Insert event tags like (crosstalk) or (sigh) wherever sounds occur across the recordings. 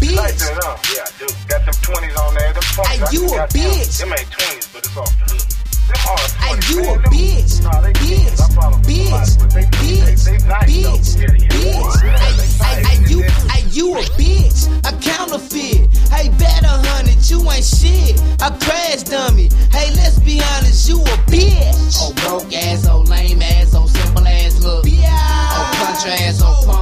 bitch. Up. Yeah, I. Got some 20s on there. Them 20s. You a bitch. Them. them ain't 20s, but it's off the hood. Hey, you a bitch, bitch, bitch, bitch, bitch, bitch. Hey, you, hey, you a bitch, a counterfeit. Hey, bet a hundred, you ain't shit, a crash dummy. Hey, let's be honest, you a bitch. Oh, broke ass, oh lame ass, oh simple ass look. Oh country ass, oh punk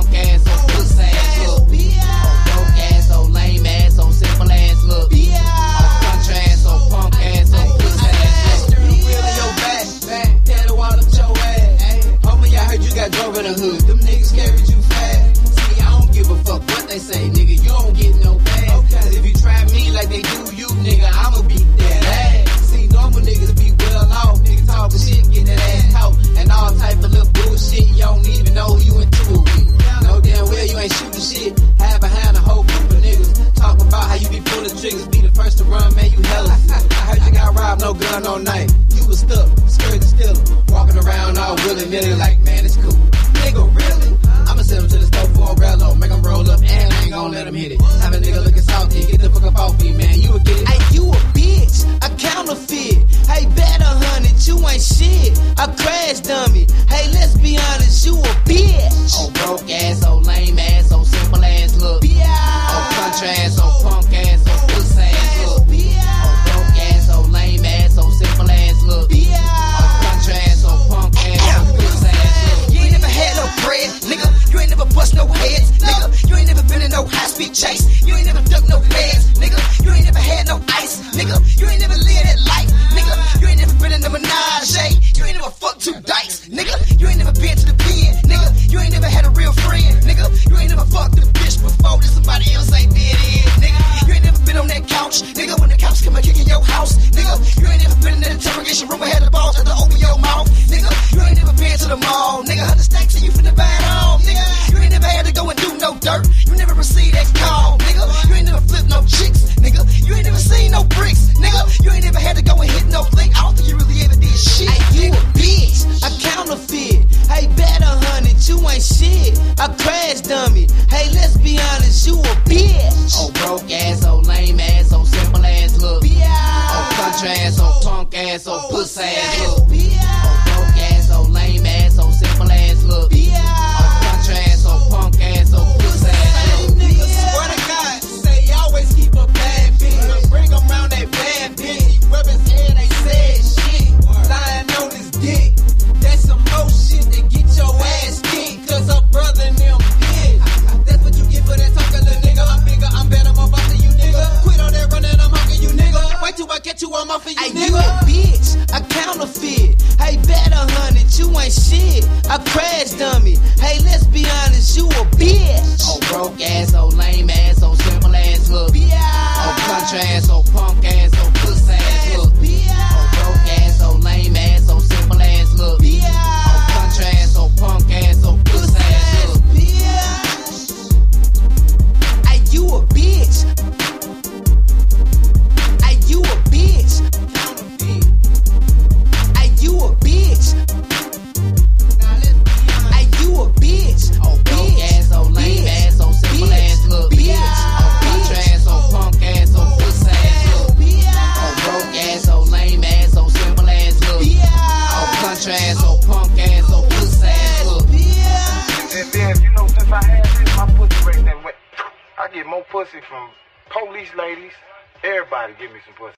the hood. Them niggas carried you fast. See, I don't give a fuck what they say, nigga. You don't get no pass. Cause if you try me like they do you, nigga, I'ma beat that ass. See, normal niggas be well off. Niggas talking shit, get that ass caught. And all type of little bullshit. You don't even know who you into it with. Know damn well you ain't shooting shit. Hide behind a whole group of niggas. Talk about how you be pulling triggers. Be the first to run, man, you hella. (laughs) I heard you got robbed, no gun, no knife. You was stuck, scared to steal. Walking around all willy nilly like, man, it's cool. Brother and them did. That's what you get for that little nigga. I'm bigger, I'm better, I'm you, nigga. Quit on that running, I'm you, nigga. Wait till I get you, I'm off of you, Hey, nigga. you a bitch, a counterfeit. Hey, bet a hundred, you ain't shit, I crash dummy. Hey, let's be honest, you a bitch. Oh, broke ass, oh, lame ass, oh, simple ass look. Oh, country ass, oh, get more pussy from police ladies. Everybody give me some pussy.